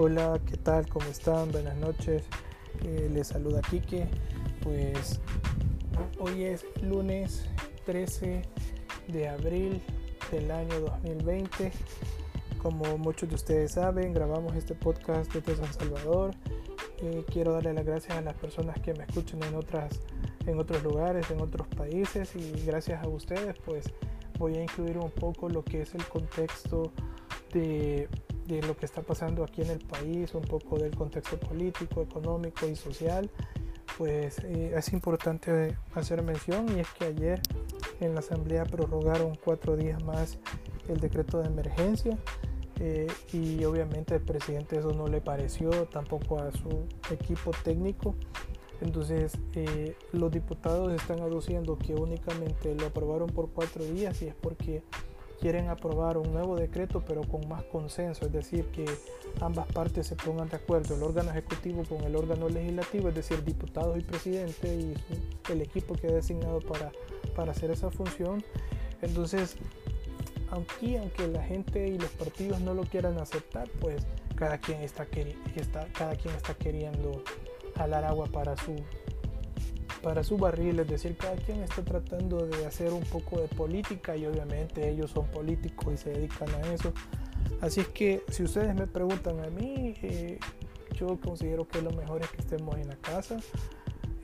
Hola, ¿qué tal? ¿Cómo están? Buenas noches. Eh, les saluda Kike. Pues hoy es lunes 13 de abril del año 2020. Como muchos de ustedes saben, grabamos este podcast desde San Salvador. Eh, quiero darle las gracias a las personas que me escuchan en otras en otros lugares, en otros países y gracias a ustedes pues voy a incluir un poco lo que es el contexto de, de, lo que está pasando aquí en el país, un poco del contexto político, económico y social. Pues eh, es importante hacer mención y es que ayer en la Asamblea prorrogaron cuatro días más el decreto de emergencia eh, y obviamente al presidente eso no le pareció, tampoco a su equipo técnico. Entonces eh, los diputados están aduciendo que únicamente lo aprobaron por cuatro días y es porque quieren aprobar un nuevo decreto pero con más consenso, es decir, que ambas partes se pongan de acuerdo, el órgano ejecutivo con el órgano legislativo, es decir, diputados y presidente y el equipo que ha designado para, para hacer esa función. Entonces, aunque, aunque la gente y los partidos no lo quieran aceptar, pues cada quien está, está, cada quien está queriendo jalar agua para su para su barril, es decir, cada quien está tratando de hacer un poco de política y obviamente ellos son políticos y se dedican a eso. Así que si ustedes me preguntan a mí, eh, yo considero que lo mejor es que estemos en la casa.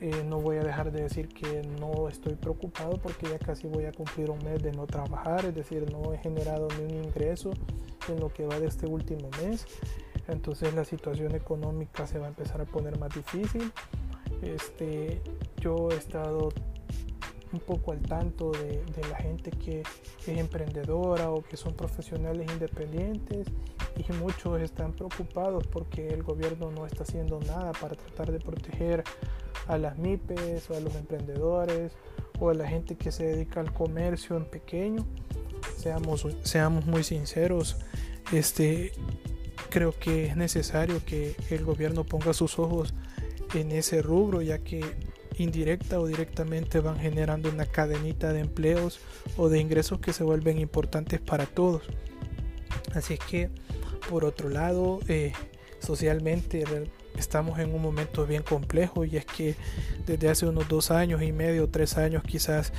Eh, no voy a dejar de decir que no estoy preocupado porque ya casi voy a cumplir un mes de no trabajar, es decir, no he generado ni un ingreso en lo que va de este último mes. Entonces la situación económica se va a empezar a poner más difícil. Este, yo he estado un poco al tanto de, la gente que es emprendedora o que son profesionales independientes y muchos están preocupados porque el gobierno no está haciendo nada para tratar de proteger a las MIPES o a los emprendedores o a la gente que se dedica al comercio en pequeño. Seamos, seamos muy sinceros, este, creo que es necesario que el gobierno ponga sus ojos en ese rubro ya que indirecta o directamente van generando una cadenita de empleos o de ingresos que se vuelven importantes para todos. Así es que, por otro lado, eh, socialmente estamos en un momento bien complejo y es que desde hace unos dos años y medio, tres años quizás,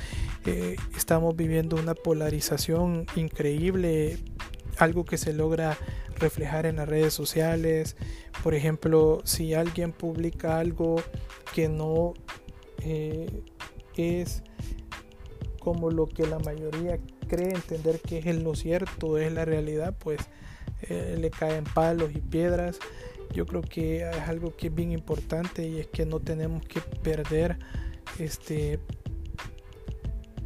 eh, estamos viviendo una polarización increíble, algo que se logra reflejar en las redes sociales. Por ejemplo, si alguien publica algo que no eh, es como lo que la mayoría cree entender que es lo cierto, es la realidad, pues eh, le caen palos y piedras. Yo creo que es algo que es bien importante y es que no tenemos que perder este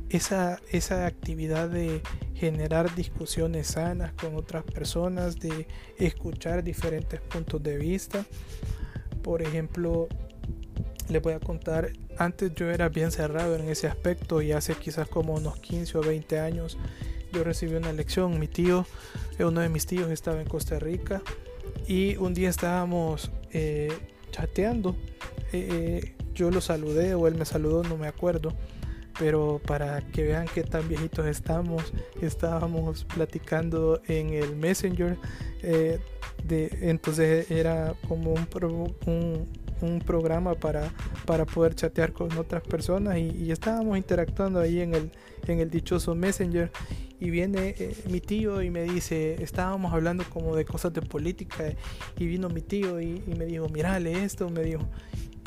esa, esa actividad de generar discusiones sanas con otras personas, de escuchar diferentes puntos de vista. Por ejemplo, les voy a contar, antes yo era bien cerrado en ese aspecto y hace quizás como unos 15 o 20 años yo recibí una lección. Mi tío, eh, uno de mis tíos estaba en Costa Rica y un día estábamos eh, chateando. Eh, yo lo saludé o él me saludó, no me acuerdo. Pero para que vean qué tan viejitos estamos, estábamos platicando en el Messenger. de, entonces era como un, un, un programa para, para poder chatear con otras personas y, estábamos interactuando ahí en el, en el dichoso Messenger y viene eh, mi tío y me dice, estábamos hablando como de cosas de política y vino mi tío y, me dijo, mira, lee esto, me dijo.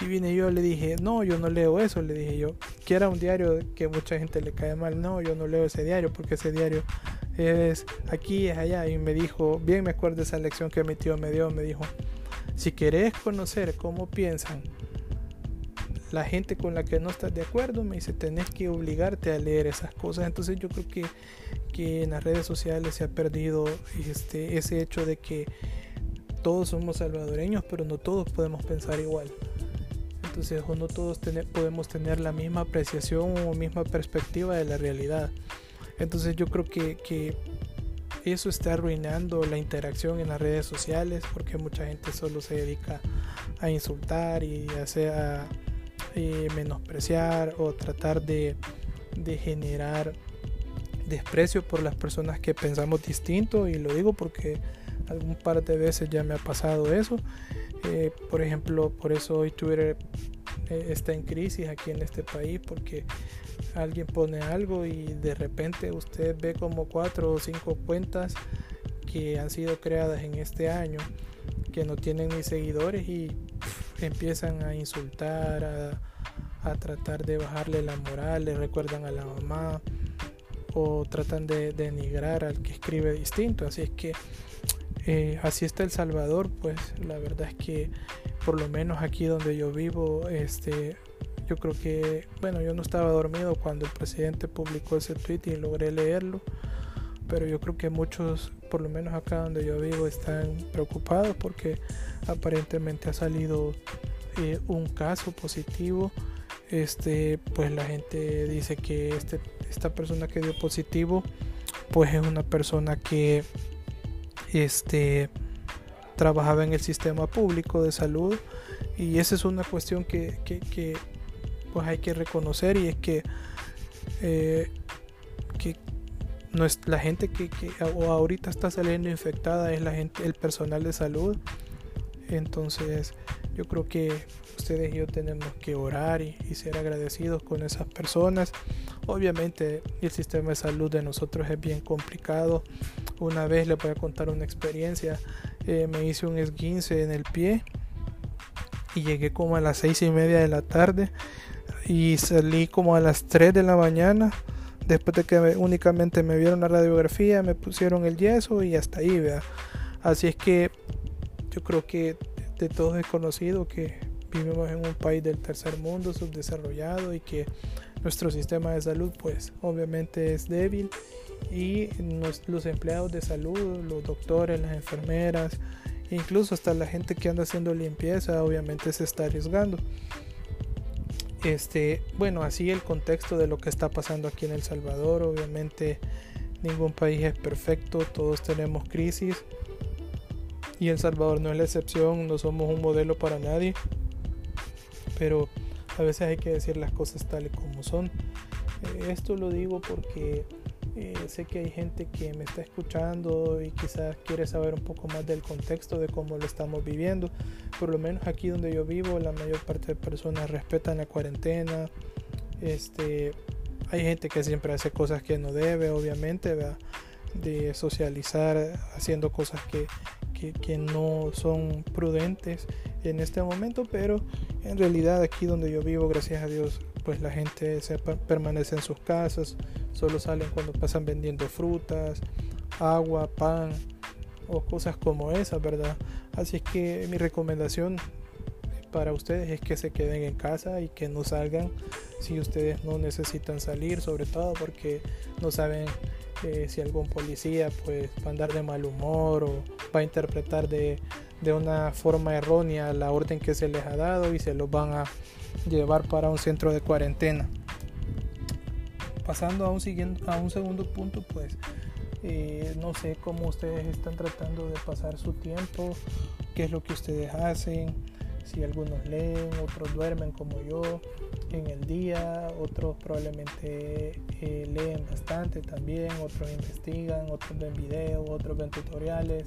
Y vine yo, le dije, no, yo no leo eso, le dije yo, que era un diario que mucha gente le cae mal, no, yo no leo ese diario porque ese diario es aquí, es allá. Y me dijo, bien me acuerdo de esa lección que mi tío me dio, me dijo, si querés conocer cómo piensan la gente con la que no estás de acuerdo, me dice, tenés que obligarte a leer esas cosas. Entonces yo creo que, que en las redes sociales se ha perdido este, ese hecho de que todos somos salvadoreños, pero no todos podemos pensar igual. Entonces, no todos podemos tener la misma apreciación o misma perspectiva de la realidad. Entonces yo creo que, que eso está arruinando la interacción en las redes sociales porque mucha gente solo se dedica a insultar y a, eh, menospreciar o tratar de, generar desprecio por las personas que pensamos distinto y lo digo porque algún par de veces ya me ha pasado eso. Eh, por ejemplo, por eso hoy Twitter eh, está en crisis aquí en este país porque alguien pone algo y de repente usted ve como cuatro o cinco cuentas que han sido creadas en este año que no tienen ni seguidores y empiezan a insultar, a, a, tratar de bajarle la moral, le recuerdan a la mamá o tratan de denigrar al que escribe distinto. Así es que eh, así está El Salvador, pues la verdad es que por lo menos aquí donde yo vivo, este, yo creo que, bueno, yo no estaba dormido cuando el presidente publicó ese tweet y logré leerlo, pero yo creo que muchos, por lo menos acá donde yo vivo, están preocupados porque aparentemente ha salido eh, un caso positivo. Este, pues la gente dice que este, esta persona que dio positivo, pues es una persona que este, trabajaba en el sistema público de salud y esa es una cuestión que, pues hay que reconocer y es que, eh, que no es, la gente que, ahorita está saliendo infectada es la gente, el personal de salud. Entonces yo creo que ustedes y yo tenemos que orar y, y, ser agradecidos con esas personas. Obviamente el sistema de salud de nosotros es bien complicado. Una vez les voy a contar una experiencia. Eh, me hice un esguince en el pie y llegué como a las seis y media de la tarde y salí como a las 3 de la mañana. Después de que únicamente me vieron la radiografía, me pusieron el yeso y hasta ahí, vea. Así es que yo creo que de todos es conocido que vivimos en un país del tercer mundo subdesarrollado y que nuestro sistema de salud pues obviamente es débil y los empleados de salud, los doctores, las enfermeras, incluso hasta la gente que anda haciendo limpieza, obviamente se está arriesgando. Este, bueno, así el contexto de lo que está pasando aquí en El Salvador, obviamente ningún país es perfecto, todos tenemos crisis y El Salvador no es la excepción, no somos un modelo para nadie, pero a veces hay que decir las cosas tales como son. Esto lo digo porque eh, sé que hay gente que me está escuchando y quizás quiere saber un poco más del contexto de cómo lo estamos viviendo. Por lo menos aquí donde yo vivo, la mayor parte de personas respetan la cuarentena. Este, hay gente que siempre hace cosas que no debe, obviamente, de socializar haciendo cosas que, que, que no son prudentes en este momento, pero en realidad aquí donde yo vivo, gracias a Dios, pues la gente se permanece en sus casas, solo salen cuando pasan vendiendo frutas, agua, pan o cosas como esas, ¿verdad? Así es que mi recomendación para ustedes es que se queden en casa y que no salgan si ustedes no necesitan salir, sobre todo porque no saben eh, si algún policía pues va a andar de mal humor o va a interpretar de, de una forma errónea la orden que se les ha dado y se los van a llevar para un centro de cuarentena. Pasando a un, siguiente, a un segundo punto, pues eh, no sé cómo ustedes están tratando de pasar su tiempo, qué es lo que ustedes hacen, si algunos leen, otros duermen como yo en el día, otros probablemente eh, leen bastante también, otros investigan, otros ven videos, otros ven tutoriales,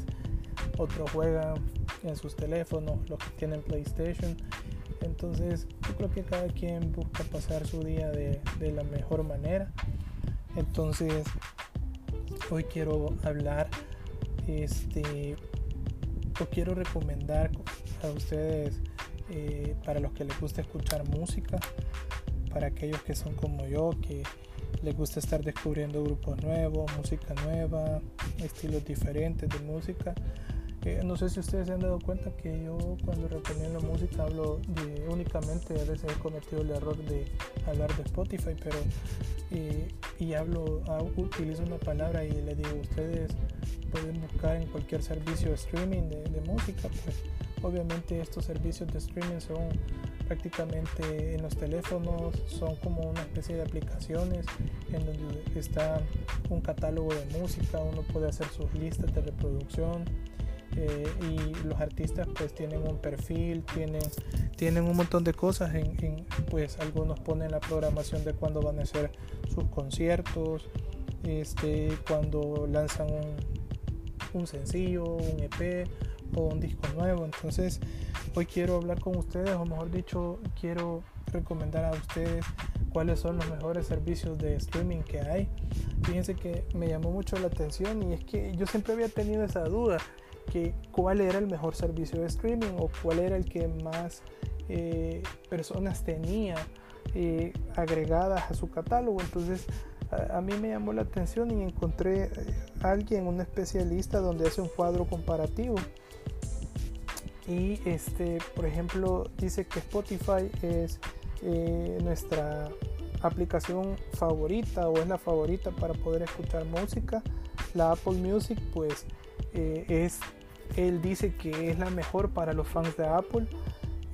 otros juegan en sus teléfonos, los que tienen PlayStation. Entonces yo creo que cada quien busca pasar su día de, la mejor manera. Entonces hoy quiero hablar, este, o quiero recomendar a ustedes, eh, para los que les gusta escuchar música, para aquellos que son como yo, que les gusta estar descubriendo grupos nuevos, música nueva, estilos diferentes de música no sé si ustedes se han dado cuenta que yo cuando recomiendo música hablo de únicamente, a veces he cometido el error de hablar de Spotify, pero y hablo, ah, utilizo una palabra y le digo, ustedes pueden buscar en cualquier servicio de streaming de, música, pues obviamente estos servicios de streaming son prácticamente en los teléfonos, son como una especie de aplicaciones en donde está un catálogo de música, uno puede hacer sus listas de reproducción y los artistas pues tienen un perfil, tienen, tienen un montón de cosas, en, pues algunos ponen la programación de cuándo van a hacer sus conciertos, este, cuando lanzan un, un sencillo, un EP o un disco nuevo. Entonces hoy quiero hablar con ustedes, o mejor dicho, quiero recomendar a ustedes cuáles son los mejores servicios de streaming que hay. Fíjense que me llamó mucho la atención y es que yo siempre había tenido esa duda que cuál era el mejor servicio de streaming o cuál era el que más eh, personas tenía eh, agregadas a su catálogo. Entonces a, mí me llamó la atención y encontré a eh, alguien, un especialista, donde hace un cuadro comparativo. Y este, por ejemplo, dice que Spotify es nuestra aplicación favorita o es la favorita para poder escuchar música. La Apple Music pues es él dice que es la mejor para los fans de Apple.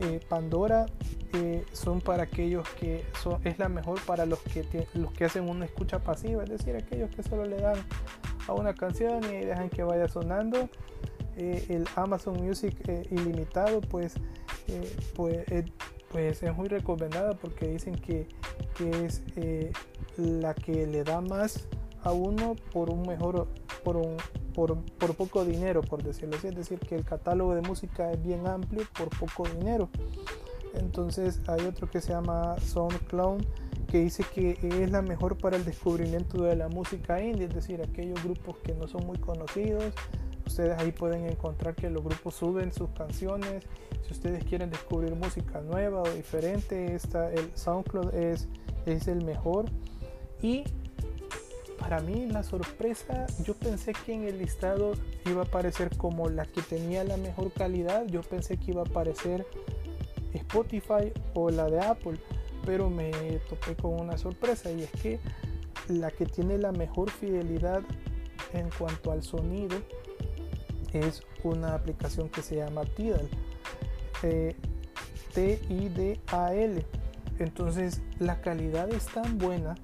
Eh, Pandora eh, son para aquellos que es la mejor para los que, los que hacen una escucha pasiva, es decir, aquellos que solo le dan a una canción y dejan que vaya sonando. Eh, el Amazon Music ilimitado, pues, pues, pues, es muy recomendada porque dicen que, que es la que le da más a uno por un mejor, por un, por, poco dinero, por decirlo así. Es decir, que el catálogo de música es bien amplio por poco dinero. Entonces hay otro que se llama SoundCloud que dice que es la mejor para el descubrimiento de la música indie, es decir, aquellos grupos que no son muy conocidos. Ustedes ahí pueden encontrar que los grupos suben sus canciones. Si ustedes quieren descubrir música nueva o diferente, esta, el SoundCloud es, es el mejor. Y para mí la sorpresa, yo pensé que en el listado iba a aparecer como la que tenía la mejor calidad, yo pensé que iba a aparecer Spotify o la de Apple, pero me topé con una sorpresa y es que la que tiene la mejor fidelidad en cuanto al sonido es una aplicación que se llama Tidal. Eh, T-I-D-A-L. Entonces la calidad es tan buena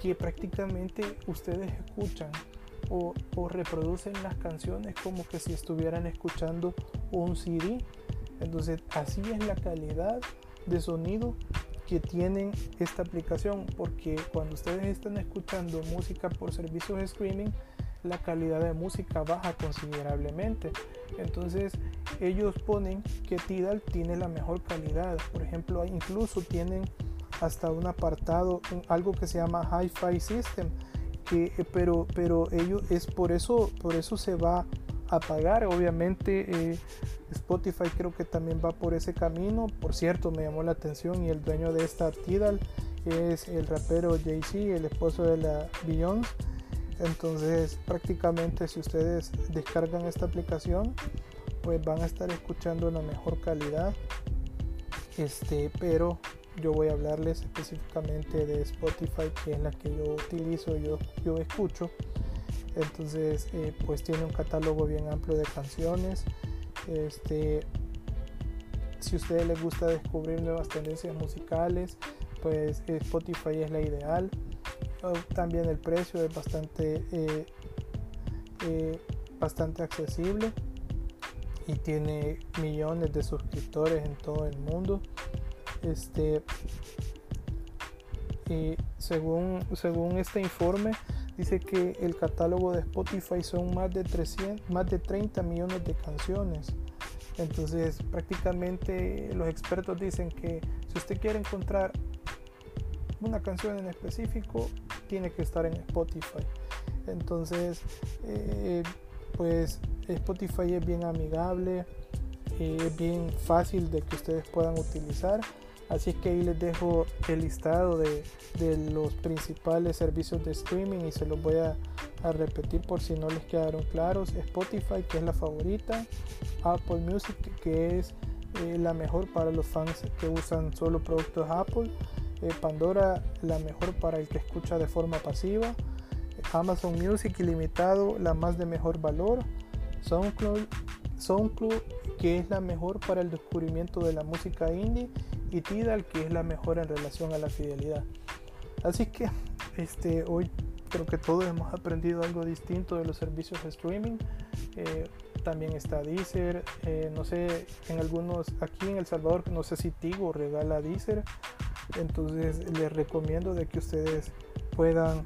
que prácticamente ustedes escuchan o, reproducen las canciones como que si estuvieran escuchando un CD. Entonces así es la calidad de sonido que tienen esta aplicación porque cuando ustedes están escuchando música por servicios de streaming la calidad de música baja considerablemente entonces ellos ponen que Tidal tiene la mejor calidad por ejemplo incluso tienen hasta un apartado, algo que se llama Hi-Fi System, que, eh, pero, pero ello es por eso, por eso se va a pagar. Obviamente eh, Spotify creo que también va por ese camino. Por cierto, me llamó la atención y el dueño de esta Tidal es el rapero Jay-Z, el esposo de la Beyoncé. Entonces prácticamente si ustedes descargan esta aplicación, pues van a estar escuchando la mejor calidad. Este, pero yo voy a hablarles específicamente de Spotify, que es la que yo utilizo, yo, yo escucho. Entonces, eh, pues tiene un catálogo bien amplio de canciones. Este, si a ustedes les gusta descubrir nuevas tendencias musicales, pues Spotify es la ideal. Oh, también el precio es bastante, eh, eh, bastante accesible y tiene millones de suscriptores en todo el mundo. Este, según, según este informe, dice que el catálogo de Spotify son más de, 300, más de 30 millones de canciones. Entonces, prácticamente los expertos dicen que si usted quiere encontrar una canción en específico, tiene que estar en Spotify. Entonces, eh, pues Spotify es bien amigable, eh, es bien fácil de que ustedes puedan utilizar. Así que ahí les dejo el listado de, los principales servicios de streaming y se los voy a, repetir por si no les quedaron claros. Spotify, que es la favorita. Apple Music, que es eh, la mejor para los fans que usan solo productos Apple. Eh, Pandora, la mejor para el que escucha de forma pasiva. Amazon Music ilimitado, la más de mejor valor. SoundCloud, SoundCloud, que es la mejor para el descubrimiento de la música indie y Tidal que es la mejor en relación a la fidelidad. Así que este, hoy creo que todos hemos aprendido algo distinto de los servicios de streaming. Eh, también está Deezer, eh, no sé, en algunos, aquí en El Salvador, no sé si Tigo regala Deezer, entonces les recomiendo de que ustedes puedan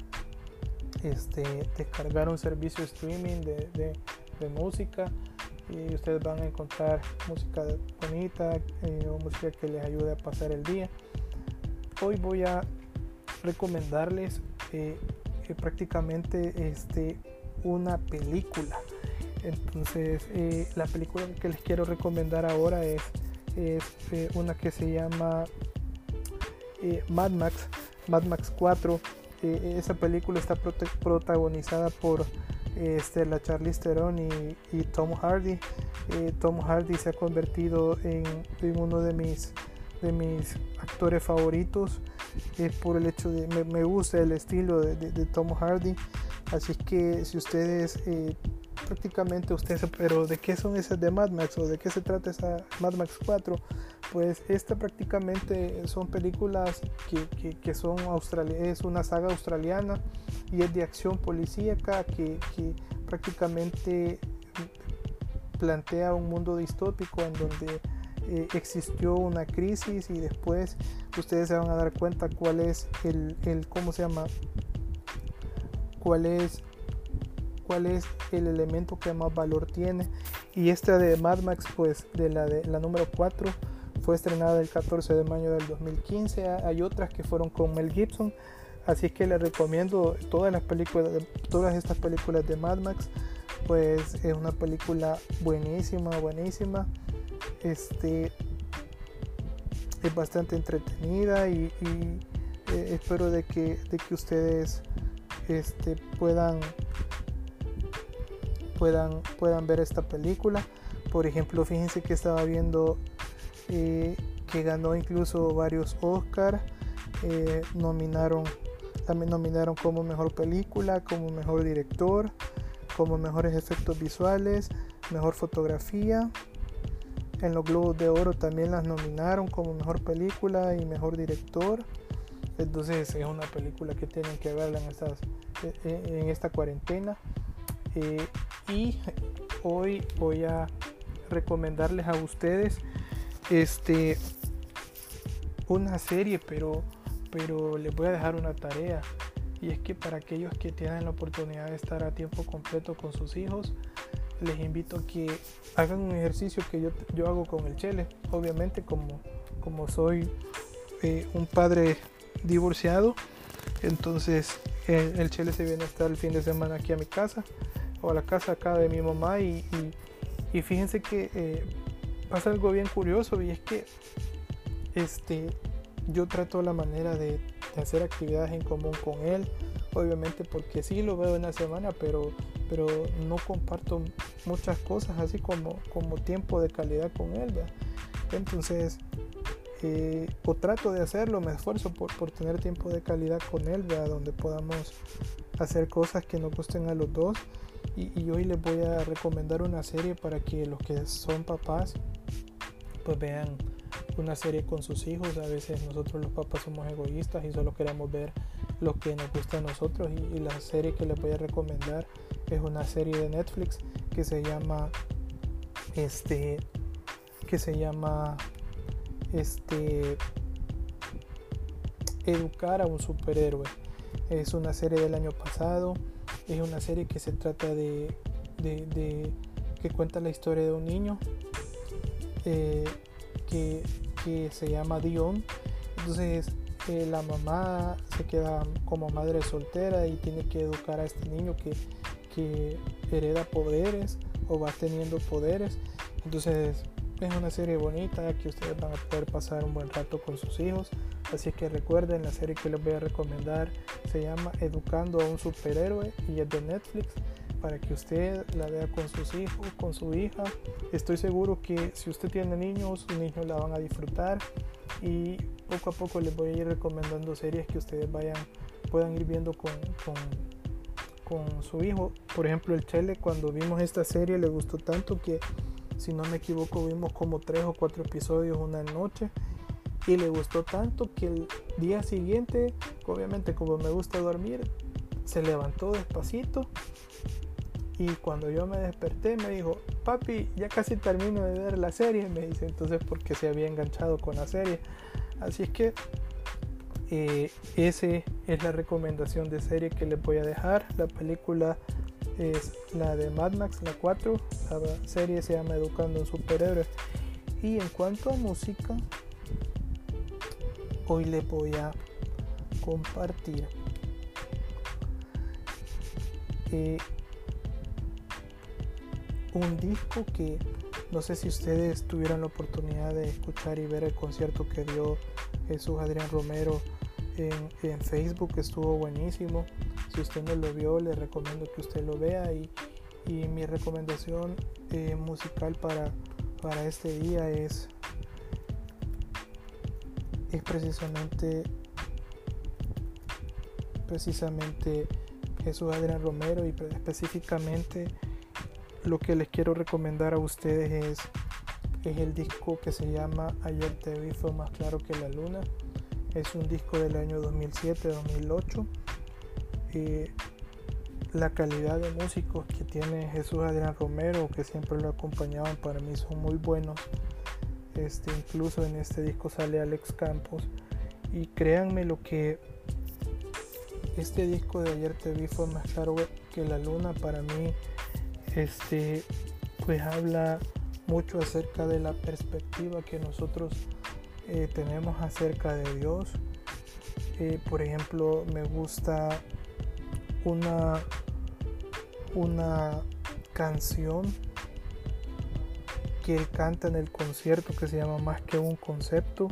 este, descargar un servicio streaming de, de música y ustedes van a encontrar música bonita eh, o música que les ayude a pasar el día. Hoy voy a recomendarles eh, prácticamente este, una película. Entonces, eh, la película que les quiero recomendar ahora es una que se llama Mad Max, Mad Max 4. esa película está protagonizada por este, la Charlize Theron y, Tom Hardy. Eh, Tom Hardy se ha convertido en, uno de mis, de mis actores favoritos es por el hecho de me, gusta el estilo de, Tom Hardy así que si ustedes eh, prácticamente ustedes pero de qué son esas de Mad Max o de qué se trata esa Mad Max 4 pues esta prácticamente son películas que, que, son australianas es una saga australiana y es de acción policíaca que, que prácticamente plantea un mundo distópico en donde eh, existió una crisis y después ustedes se van a dar cuenta cuál es el, el cómo se llama cuál es cuál es el elemento que más valor tiene. Y esta de Mad Max pues de la de la número 4 fue estrenada el 14 de mayo del 2015 hay otras que fueron con Mel Gibson así que les recomiendo todas las películas todas estas películas de Mad Max pues es una película buenísima buenísima este es bastante entretenida y, eh, espero de que, de que ustedes este, puedan puedan puedan ver esta película. Por ejemplo fíjense que estaba viendo eh, que ganó incluso varios Oscars eh, nominaron también nominaron como mejor película como mejor director como mejores efectos visuales mejor fotografía en los Globos de Oro también las nominaron como mejor película y mejor director. Entonces es una película que tienen que verla en, eh, esta cuarentena. Y hoy voy a recomendarles a ustedes este una serie, pero, pero les voy a dejar una tarea. Y es que para aquellos que tienen la oportunidad de estar a tiempo completo con sus hijos, les invito a que hagan un ejercicio que yo, yo hago con el Chele. Obviamente como, como soy eh, un padre divorciado, entonces el, Chele se viene a estar el fin de semana aquí a mi casa o a la casa acá de mi mamá y, y, fíjense que eh, pasa algo bien curioso y es que este, yo trato la manera de, hacer actividades en común con él obviamente porque sí lo veo en la semana, pero, pero no comparto muchas cosas así como, como tiempo de calidad con él. Entonces, eh, o trato de hacerlo, me esfuerzo por, por tener tiempo de calidad con él, donde podamos hacer cosas que nos gusten a los dos. Y, y, hoy les voy a recomendar una serie para que los que son papás pues vean una serie con sus hijos. A veces nosotros los papás somos egoístas y solo queremos ver lo que nos gusta a nosotros y, la serie que les voy a recomendar es una serie de Netflix que se llama este que se llama este educar a un superhéroe es una serie del año pasado es una serie que se trata de, de, que cuenta la historia de un niño eh, que, que se llama Dion entonces la mamá se queda como madre soltera y tiene que educar a este niño que, que hereda poderes o va teniendo poderes. Entonces es una serie bonita que ustedes van a poder pasar un buen rato con sus hijos. Así que recuerden, la serie que les voy a recomendar se llama Educando a un superhéroe y es de Netflix para que usted la vea con sus hijos, con su hija. Estoy seguro que si usted tiene niños, sus niños la van a disfrutar y poco a poco les voy a ir recomendando series que ustedes vayan puedan ir viendo con, con, con su hijo. Por ejemplo, el Chele cuando vimos esta serie le gustó tanto que si no me equivoco vimos como tres o cuatro episodios una noche y le gustó tanto que el día siguiente, obviamente como me gusta dormir, se levantó despacito y cuando yo me desperté me dijo, papi, ya casi termino de ver la serie. Me dice entonces porque se había enganchado con la serie. Así es que eh, esa es la recomendación de serie que les voy a dejar. La película es la de Mad Max, la 4. La serie se llama Educando en Superhéroes. Y en cuanto a música, hoy le voy a compartir eh, un disco que no sé si ustedes tuvieron la oportunidad de escuchar y ver el concierto que dio Jesús Adrián Romero en, Facebook, estuvo buenísimo. Si usted no lo vio, le recomiendo que usted lo vea y, mi recomendación eh, musical para, para este día es, es precisamente precisamente Jesús Adrián Romero y específicamente lo que les quiero recomendar a ustedes es, es el disco que se llama Ayer te vi fue más claro que la luna. Es un disco del año 2007-2008. La calidad de músicos que tiene Jesús Adrián Romero, que siempre lo acompañaban, para mí son muy buenos. Este, incluso en este disco sale Alex Campos. Y créanme lo que este disco de ayer te vi fue más claro que la luna para mí este pues habla mucho acerca de la perspectiva que nosotros eh, tenemos acerca de Dios eh, por ejemplo me gusta una una canción que él canta en el concierto que se llama más que un concepto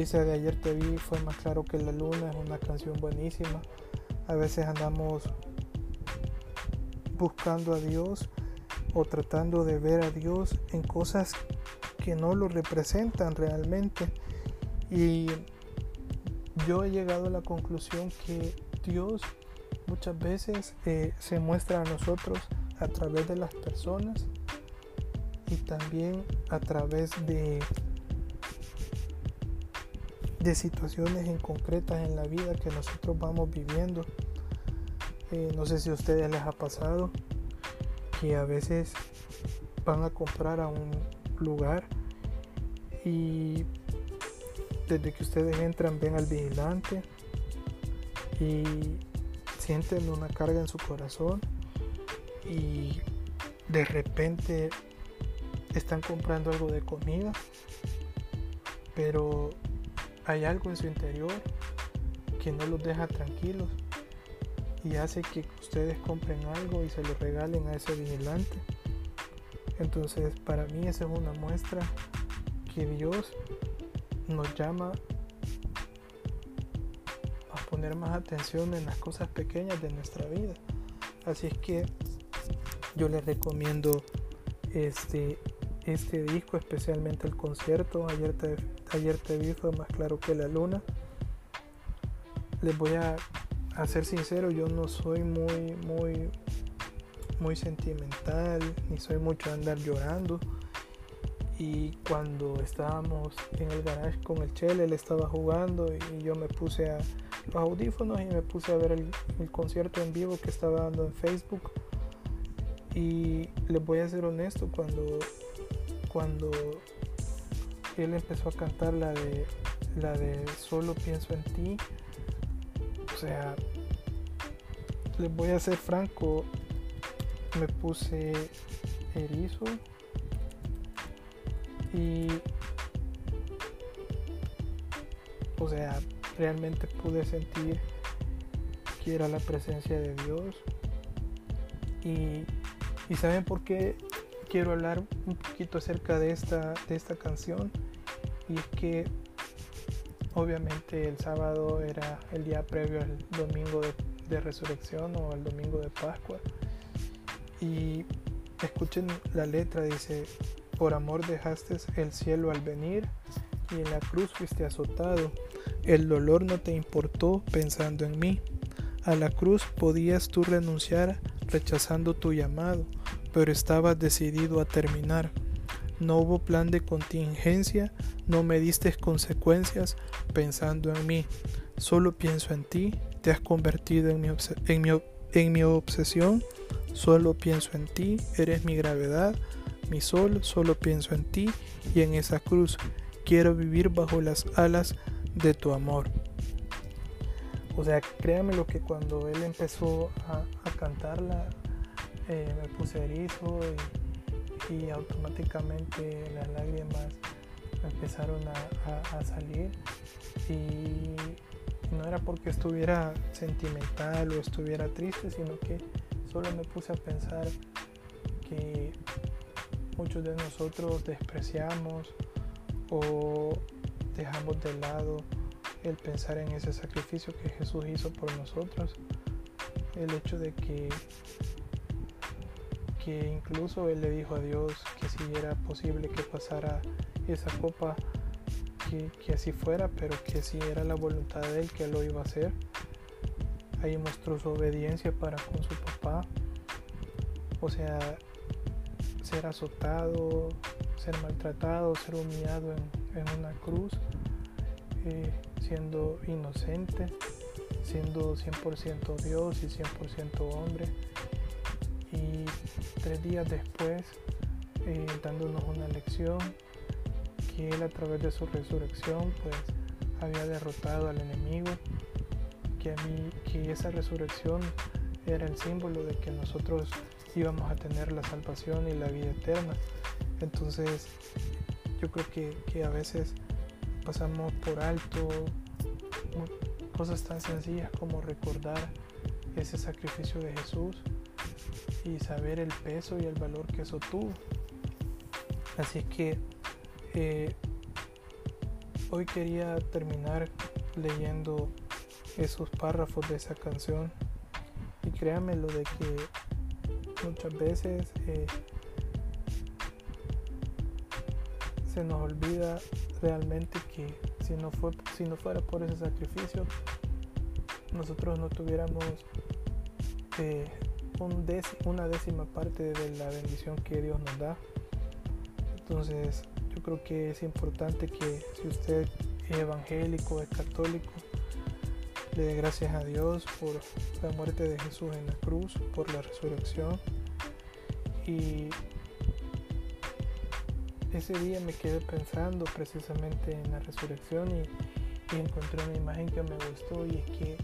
esa de ayer te vi fue más claro que la luna, es una canción buenísima. A veces andamos buscando a Dios o tratando de ver a Dios en cosas que no lo representan realmente. Y yo he llegado a la conclusión que Dios muchas veces eh, se muestra a nosotros a través de las personas y también a través de de situaciones en concretas en la vida que nosotros vamos viviendo. Eh, no sé si a ustedes les ha pasado que a veces van a comprar a un lugar y desde que ustedes entran ven al vigilante y sienten una carga en su corazón y de repente están comprando algo de comida pero hay algo en su interior que no los deja tranquilos y hace que ustedes compren algo y se lo regalen a ese vigilante. Entonces, para mí esa es una muestra que Dios nos llama más atención en las cosas pequeñas de nuestra vida. Así es que yo les recomiendo este este disco, especialmente el concierto. Ayer te, ayer te vi, fue más claro que la luna. Les voy a, ser sincero, yo no soy muy, muy, muy sentimental, ni soy mucho de andar llorando. Y cuando estábamos en el garage con el Chele, él estaba jugando y yo me puse a los audífonos y me puse a ver el, concierto en vivo que estaba dando en Facebook. Y les voy a ser honesto, cuando cuando él empezó a cantar la de la de solo pienso en ti o sea les voy a ser franco me puse erizo y o sea realmente pude sentir que era la presencia de Dios. Y, y saben por qué quiero hablar un poquito acerca de esta, de esta canción y es que obviamente el sábado era el día previo al domingo de, resurrección o al domingo de Pascua. Y escuchen la letra dice por amor dejaste el cielo al venir y en la cruz fuiste azotado el dolor no te importó pensando en mí a la cruz podías tú renunciar rechazando tu llamado pero estaba decidido a terminar. No hubo plan de contingencia, no me diste consecuencias pensando en mí. Solo pienso en ti, te has convertido en mi, en mi obsesión. Solo pienso en ti, eres mi gravedad, mi sol, solo pienso en ti y en esa cruz. Quiero vivir bajo las alas de tu amor. O sea, créanme lo que cuando él empezó a, a cantarla, eh, me puse erizo y, automáticamente las lágrimas empezaron a, salir y no era porque estuviera sentimental o estuviera triste, sino que solo me puse a pensar que muchos de nosotros despreciamos o dejamos de lado el pensar en ese sacrificio que Jesús hizo por nosotros, el hecho de que que incluso él le dijo a Dios que si era posible que pasara esa copa, que, que, así fuera, pero que si era la voluntad de él que lo iba a hacer. Ahí mostró su obediencia para con su papá. O sea, ser azotado, ser maltratado, ser humillado en, una cruz, eh, siendo inocente, siendo 100% Dios y 100% hombre y tres días después eh, dándonos una lección que Él a través de su resurrección pues había derrotado al enemigo, que, a mí, que esa resurrección era el símbolo de que nosotros íbamos a tener la salvación y la vida eterna. Entonces yo creo que, que a veces pasamos por alto cosas tan sencillas como recordar ese sacrificio de Jesús y saber el peso y el valor que eso tuvo. Así es que eh, hoy quería terminar leyendo esos párrafos de esa canción y créanme lo de que muchas veces eh, se nos olvida realmente que si no, fue, si no fuera por ese sacrificio nosotros no tuviéramos eh, una décima parte de la bendición que Dios nos da. Entonces yo creo que es importante que si usted es evangélico, es católico, le dé gracias a Dios por la muerte de Jesús en la cruz, por la resurrección. Y ese día me quedé pensando precisamente en la resurrección y, encontré una imagen que me gustó y es que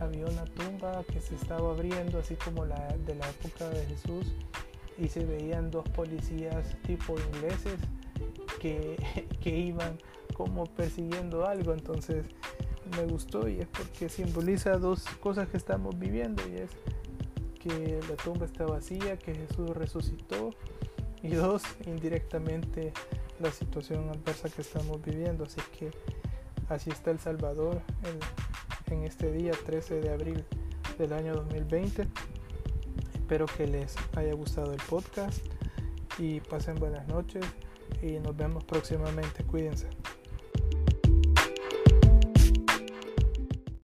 había una tumba que se estaba abriendo, así como la de la época de Jesús, y se veían dos policías tipo ingleses que, que iban como persiguiendo algo. Entonces me gustó y es porque simboliza dos cosas que estamos viviendo y es que la tumba está vacía, que Jesús resucitó y dos, indirectamente la situación adversa que estamos viviendo. Así que así está El Salvador, el, en este día 13 de abril del año 2020. Espero que les haya gustado el podcast y pasen buenas noches y nos vemos próximamente. Cuídense.